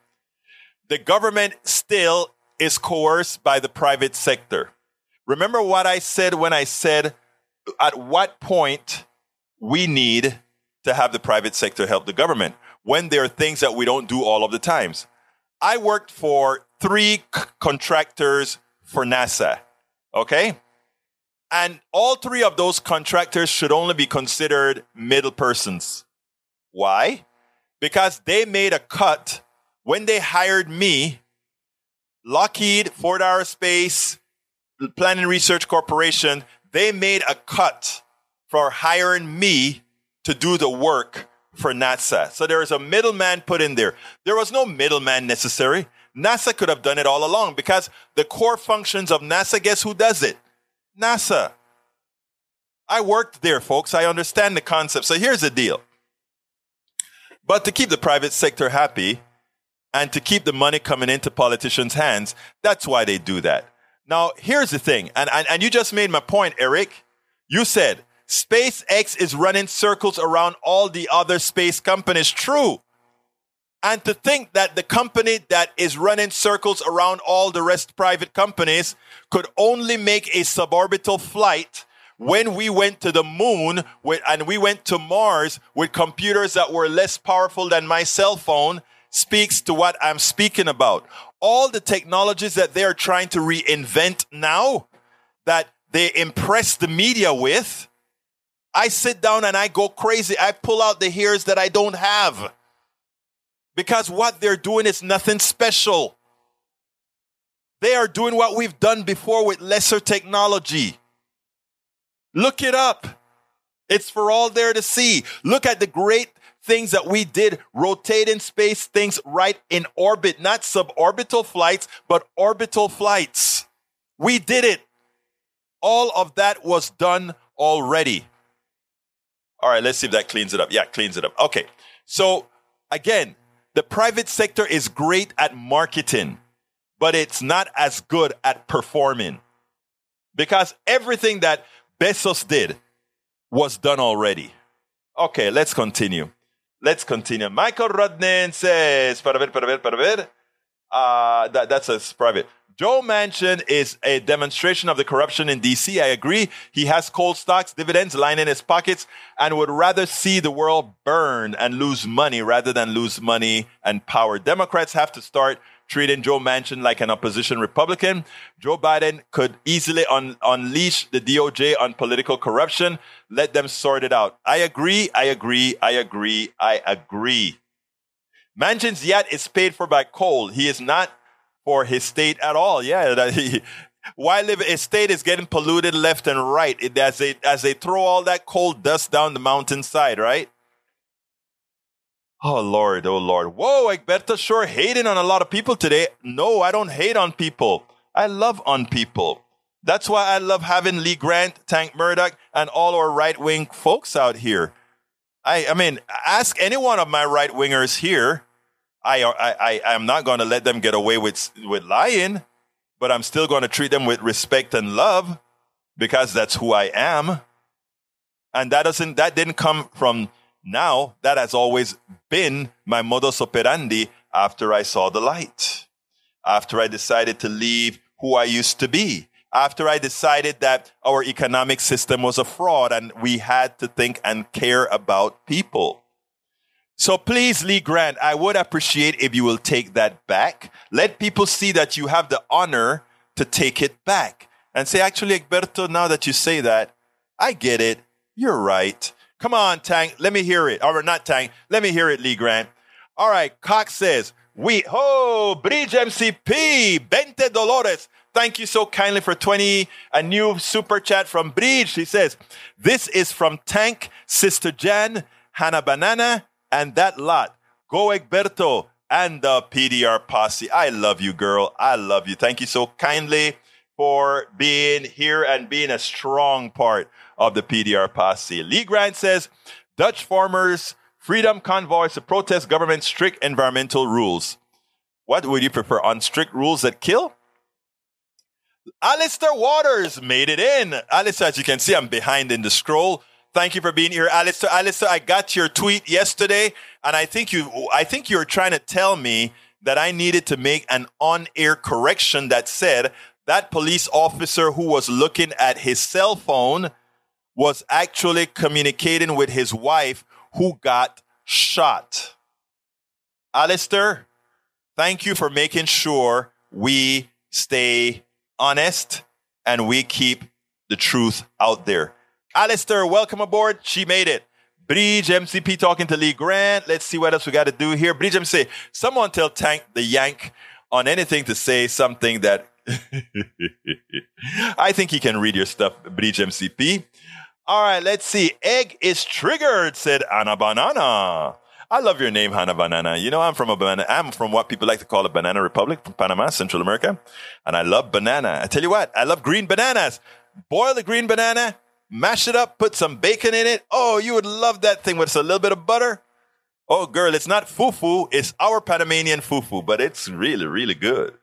The government still is coerced by the private sector. Remember what I said when I said at what point we need to have the private sector help the government when there are things that we don't do all of the times. I worked for three c- contractors for NASA. Okay? And all three of those contractors should only be considered middle persons. Why? Because they made a cut when they hired me. Lockheed, Ford Aerospace, Planning Research Corporation, they made a cut for hiring me to do the work for NASA. So there is a middleman put in there. There was no middleman necessary. NASA could have done it all along because the core functions of NASA, guess who does it? NASA. I worked there, folks. I understand the concept. So here's the deal. But to keep the private sector happy and to keep the money coming into politicians' hands, that's why they do that. Now, here's the thing, and, and, and you just made my point, Eric. You said SpaceX is running circles around all the other space companies. True. And to think that the company that is running circles around all the rest private companies could only make a suborbital flight when we went to the moon with, and we went to Mars with computers that were less powerful than my cell phone speaks to what I'm speaking about. All the technologies that they're trying to reinvent now that they impress the media with, I sit down and I go crazy. I pull out the hairs that I don't have because what they're doing is nothing special. They are doing what we've done before with lesser technology. Look it up. It's for all there to see. Look at the great things that we did rotating space things right in orbit, not suborbital flights, but orbital flights. We did it. All of that was done already. All right, let's see if that cleans it up. Yeah, cleans it up. Okay. So again, the private sector is great at marketing, but it's not as good at performing because everything that Bezos did was done already. Okay, let's continue. Let's continue. Michael Rudnin says, para ver, para ver, para ver. Uh, that, that's a private. Joe Manchin is a demonstration of the corruption in DC. I agree. He has cold stocks, dividends lying in his pockets, and would rather see the world burn and lose money rather than lose money and power. Democrats have to start treating Joe Manchin like an opposition Republican. Joe Biden could easily un- unleash the DOJ on political corruption. Let them sort it out. I agree. I agree. I agree. I agree. Manchin's yacht is paid for by coal. He is not for his state at all. Yeah. He, why live? His state is getting polluted left and right it, as they as they throw all that coal dust down the mountainside, right? Oh Lord, oh Lord. Whoa, Egberto sure hating on a lot of people today. No, I don't hate on people. I love on people. That's why I love having Lee Grant, Tank Murdoch, and all our right wing folks out here. I, I mean, ask any one of my right wingers here. I, I, I am not going to let them get away with, with lying, but I'm still going to treat them with respect and love because that's who I am. And that doesn't, that didn't come from now that has always been my modus operandi after I saw the light, after I decided to leave who I used to be, after I decided that our economic system was a fraud and we had to think and care about people. So please, Lee Grant, I would appreciate if you will take that back. Let people see that you have the honor to take it back and say, actually, Egberto, now that you say that, I get it. You're right. Come on, Tank. Let me hear it. Or not Tank. Let me hear it, Lee Grant. All right. Cox says, we, oh, Bridge MCP, 20 Dolores. Thank you so kindly for 20, a new super chat from Bridge. He says, this is from Tank, Sister Jan, Hannah Banana, and that lot. Go Egberto and the PDR posse. I love you, girl. I love you. Thank you so kindly for being here and being a strong part of the PDR posse. Lee Grant says Dutch farmers freedom convoys to protest government strict environmental rules. What would you prefer on strict rules that kill? Alistair Waters made it in. Alistair, as you can see, I'm behind in the scroll. Thank you for being here, Alistair. Alistair, I got your tweet yesterday, and I think you I think you were trying to tell me that I needed to make an on-air correction that said that police officer who was looking at his cell phone was actually communicating with his wife who got shot. Alistair, thank you for making sure we stay honest and we keep the truth out there. Alistair, welcome aboard. She made it. Bridge MCP talking to Lee Grant. Let's see what else we got to do here. Bridge MC, someone tell Tank the Yank on anything to say something that I think he can read your stuff, Bridge MCP. All right, let's see. Egg is triggered, said Anna Banana. I love your name, Hannah Banana. You know, I'm from a banana. I'm from what people like to call a banana republic from Panama, Central America. And I love banana. I tell you what, I love green bananas. boil the green banana, mash it up, put some bacon in it. Oh, you would love that thing with a little bit of butter. Oh, girl, it's not fufu. It's our Panamanian fufu, but it's really, really good.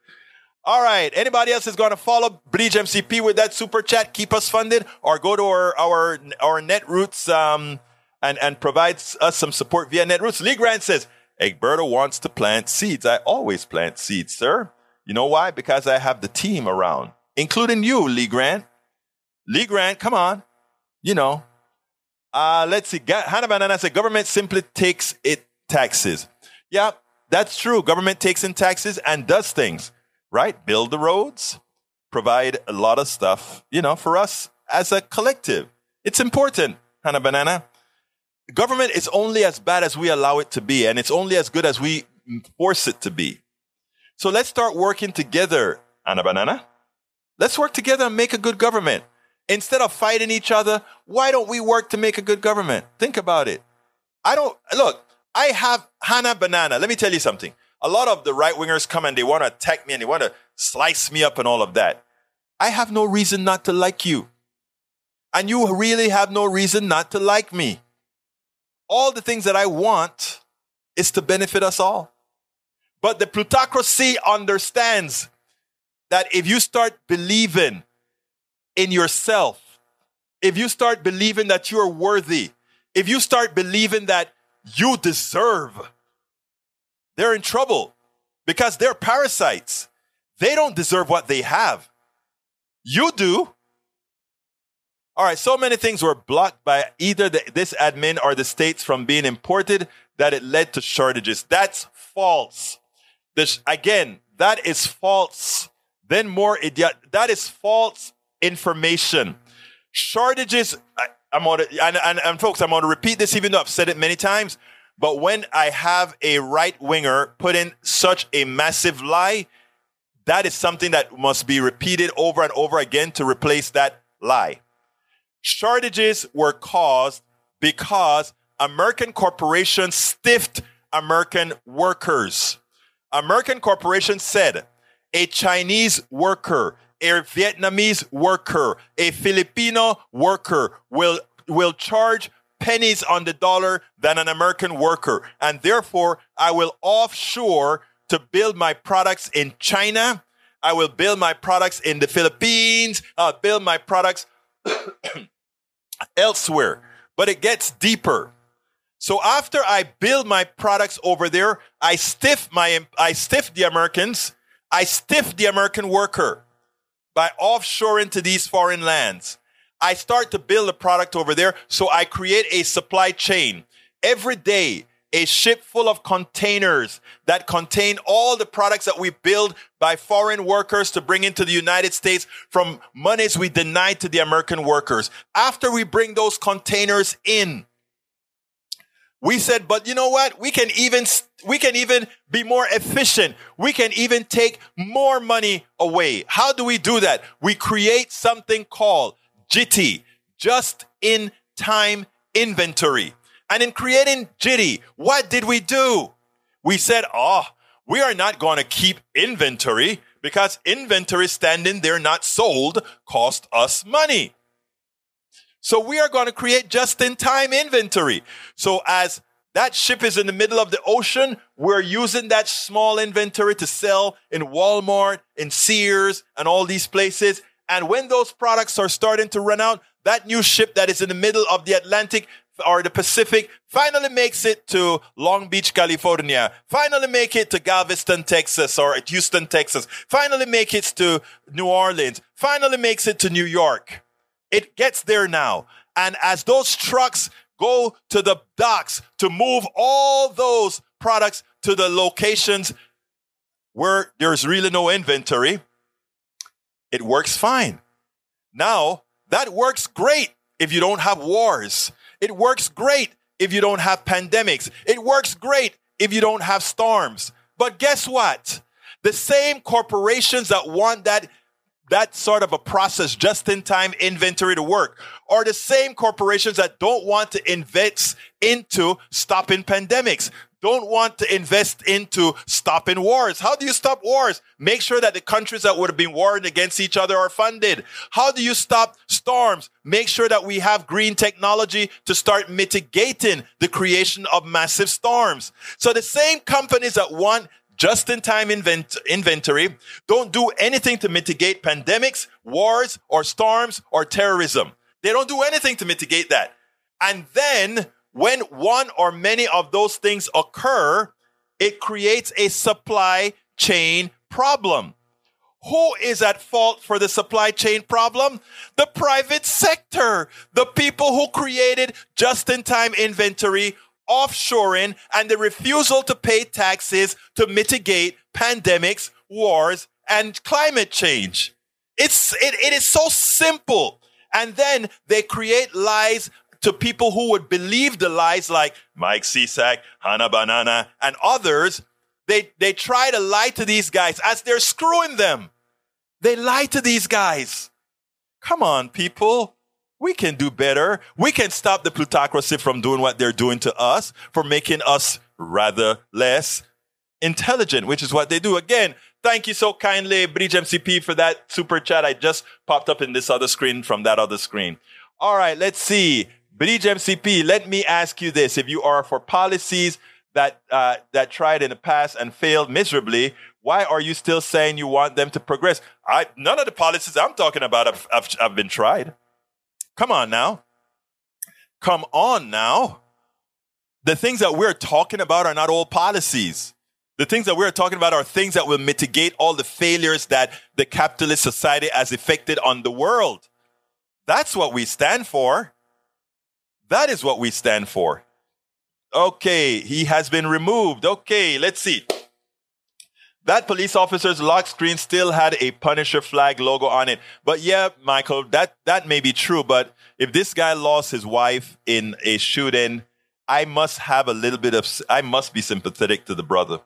All right. Anybody else is going to follow Bleach MCP with that super chat? Keep us funded or go to our, our, our Netroots, um, and, and provides us some support via Netroots. Lee Grant says, Egberto wants to plant seeds. I always plant seeds, sir. You know why? Because I have the team around, including you, Lee Grant. Lee Grant, come on. You know. Uh, let's see. Hannah Banana said government simply takes it taxes. Yeah, that's true. Government takes in taxes and does things, right? Build the roads, provide a lot of stuff, you know, for us as a collective. It's important, Hannah Banana. Government is only as bad as we allow it to be, and it's only as good as we force it to be. So let's start working together, Anna Banana. Let's work together and make a good government. Instead of fighting each other, why don't we work to make a good government? Think about it. I don't, look, I have Hannah Banana. Let me tell you something. A lot of the right wingers come and they want to attack me and they want to slice me up and all of that. I have no reason not to like you. And you really have no reason not to like me. All the things that I want is to benefit us all. But the plutocracy understands that if you start believing in yourself, if you start believing that you're worthy, if you start believing that you deserve, they're in trouble because they're parasites. They don't deserve what they have. You do. All right, so many things were blocked by either the, this admin or the states from being imported that it led to shortages. That's false. This, again, that is false. Then more idiot. That is false information. Shortages. I, am on and, and, and folks, I'm going to repeat this even though I've said it many times. But when I have a right winger put in such a massive lie, that is something that must be repeated over and over again to replace that lie. Shortages were caused because American corporations stiffed American workers. American corporations said a Chinese worker, a Vietnamese worker, a Filipino worker will, will charge pennies on the dollar than an American worker. And therefore, I will offshore to build my products in China. I will build my products in the Philippines. I'll build my products elsewhere. But it gets deeper. So after I build my products over there, I stiff my, I stiff the Americans. I stiff the American worker by offshoring to these foreign lands. I start to build a product over there. So I create a supply chain. Every day, a ship full of containers that contain all the products that we build by foreign workers to bring into the United States from monies we deny to the American workers. After we bring those containers in, we said, but you know what? We can even, we can even be more efficient. We can even take more money away. How do we do that? We create something called JITI, just in time inventory. And in creating JITI, what did we do? We said, oh, we are not going to keep inventory because inventory standing there not sold cost us money. So we are going to create just in time inventory. So as that ship is in the middle of the ocean, we're using that small inventory to sell in Walmart, in Sears, and all these places. And when those products are starting to run out, that new ship that is in the middle of the Atlantic or the Pacific finally makes it to Long Beach, California, finally make it to Galveston, Texas, or Houston, Texas, finally make it to New Orleans, finally makes it to New York. It gets there now. And as those trucks go to the docks to move all those products to the locations where there's really no inventory, it works fine. Now, that works great if you don't have wars. It works great if you don't have pandemics. It works great if you don't have storms. But guess what? The same corporations that want that that sort of a process, just in time inventory to work, are the same corporations that don't want to invest into stopping pandemics. don't want to invest into stopping wars. How do you stop wars? Make sure that the countries that would have been warring against each other are funded. How do you stop storms? Make sure that we have green technology to start mitigating the creation of massive storms. So the same companies that want just in time invent- inventory don't do anything to mitigate pandemics, wars, or storms, or terrorism. They don't do anything to mitigate that. And then when one or many of those things occur, it creates a supply chain problem. Who is at fault for the supply chain problem? The private sector, the people who created just in time inventory, offshoring, and the refusal to pay taxes to mitigate pandemics, wars, and climate change. It's, it, it is so simple. And then they create lies to people who would believe the lies like Mike Cisak, Hannah Banana, and others. They, they try to lie to these guys as they're screwing them. They lie to these guys. Come on, people. We can do better. We can stop the plutocracy from doing what they're doing to us, for making us rather less intelligent, which is what they do. Again, thank you so kindly, Bridge MCP, for that super chat. I just popped up in this other screen from that other screen. All right, let's see. Bridge MCP, let me ask you this. If you are for policies that, uh, that tried in the past and failed miserably, why are you still saying you want them to progress? I, none of the policies I'm talking about have, have, have been tried. Come on now. Come on now. The things that we're talking about are not all policies. The things that we're talking about are things that will mitigate all the failures that the capitalist society has effected on the world. That's what we stand for. That is what we stand for. Okay, he has been removed. Okay, let's see. That police officer's lock screen still had a Punisher flag logo on it. But yeah, Michael, that, that may be true. But if this guy lost his wife in a shooting, I must have a little bit of, I must be sympathetic to the brother.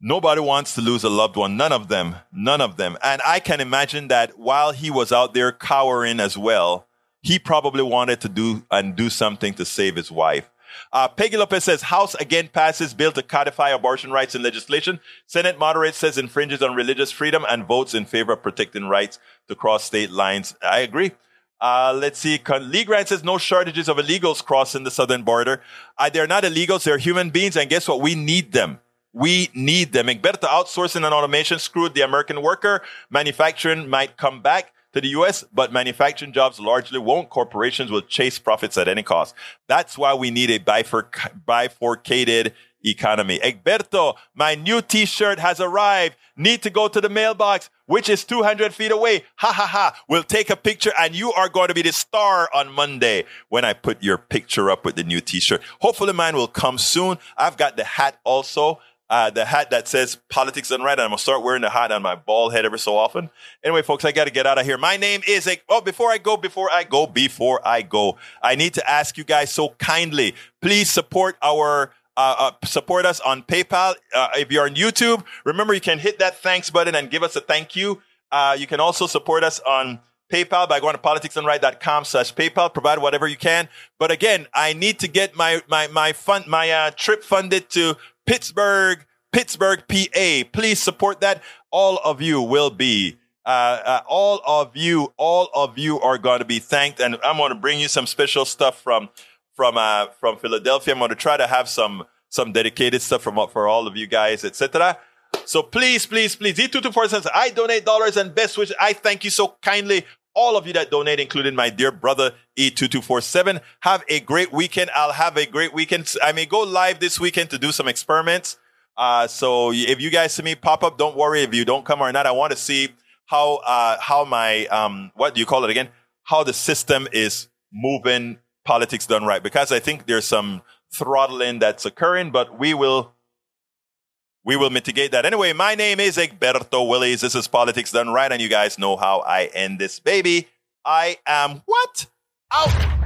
Nobody wants to lose a loved one. None of them. None of them. And I can imagine that while he was out there cowering as well, he probably wanted to do and do something to save his wife. Uh, Peggy Lopez says House again passes bill to codify abortion rights in legislation. Senate moderates says infringes on religious freedom and votes in favor of protecting rights to cross state lines. I agree. Uh, let's see. Lee Grant says no shortages of illegals crossing the southern border. Uh, they're not illegals. They're human beings. And guess what? We need them. We need them. Egberto outsourcing and automation screwed the American worker. Manufacturing might come back to the US, but manufacturing jobs largely won't. Corporations will chase profits at any cost. That's why we need a bifurcated economy. Egberto, my new t-shirt has arrived. Need to go to the mailbox, which is 200 feet away. Ha ha ha. We'll take a picture and you are going to be the star on Monday when I put your picture up with the new t-shirt. Hopefully mine will come soon. I've got the hat also uh, the hat that says politics done right. And I'm gonna start wearing the hat on my bald head every so often. Anyway, folks, I got to get out of here. My name is a. Oh, before I go, before I go, before I go, I need to ask you guys so kindly, please support our. Uh, uh, support us on PayPal. Uh, if you're on YouTube, remember you can hit that thanks button and give us a thank you. Uh, you can also support us on PayPal by going to politicsdoneright.com slash PayPal. Provide whatever you can. But again, I need to get my my my fund my uh, trip funded to Pittsburgh, Pittsburgh, PA. Please support that. All of you will be, uh, uh, all of you, all of you are going to be thanked. And I'm going to bring you some special stuff from, from, uh, from Philadelphia. I'm going to try to have some, some dedicated stuff from, for all of you guys, etc. So please, please, please, E224 says, I donate dollars and best wishes. I thank you so kindly all of you that donate, including my dear brother E2247. Have a great weekend. I'll have a great weekend. I may go live this weekend to do some experiments. Uh, so if you guys see me pop up, don't worry if you don't come or not. I want to see how, uh, how my, um, what do you call it again? How the system is moving politics done right. Because I think there's some throttling that's occurring, but we will we will mitigate that. Anyway, my name is Egberto Willies. This is Politics Done Right, and you guys know how I end this baby. I am what? Out.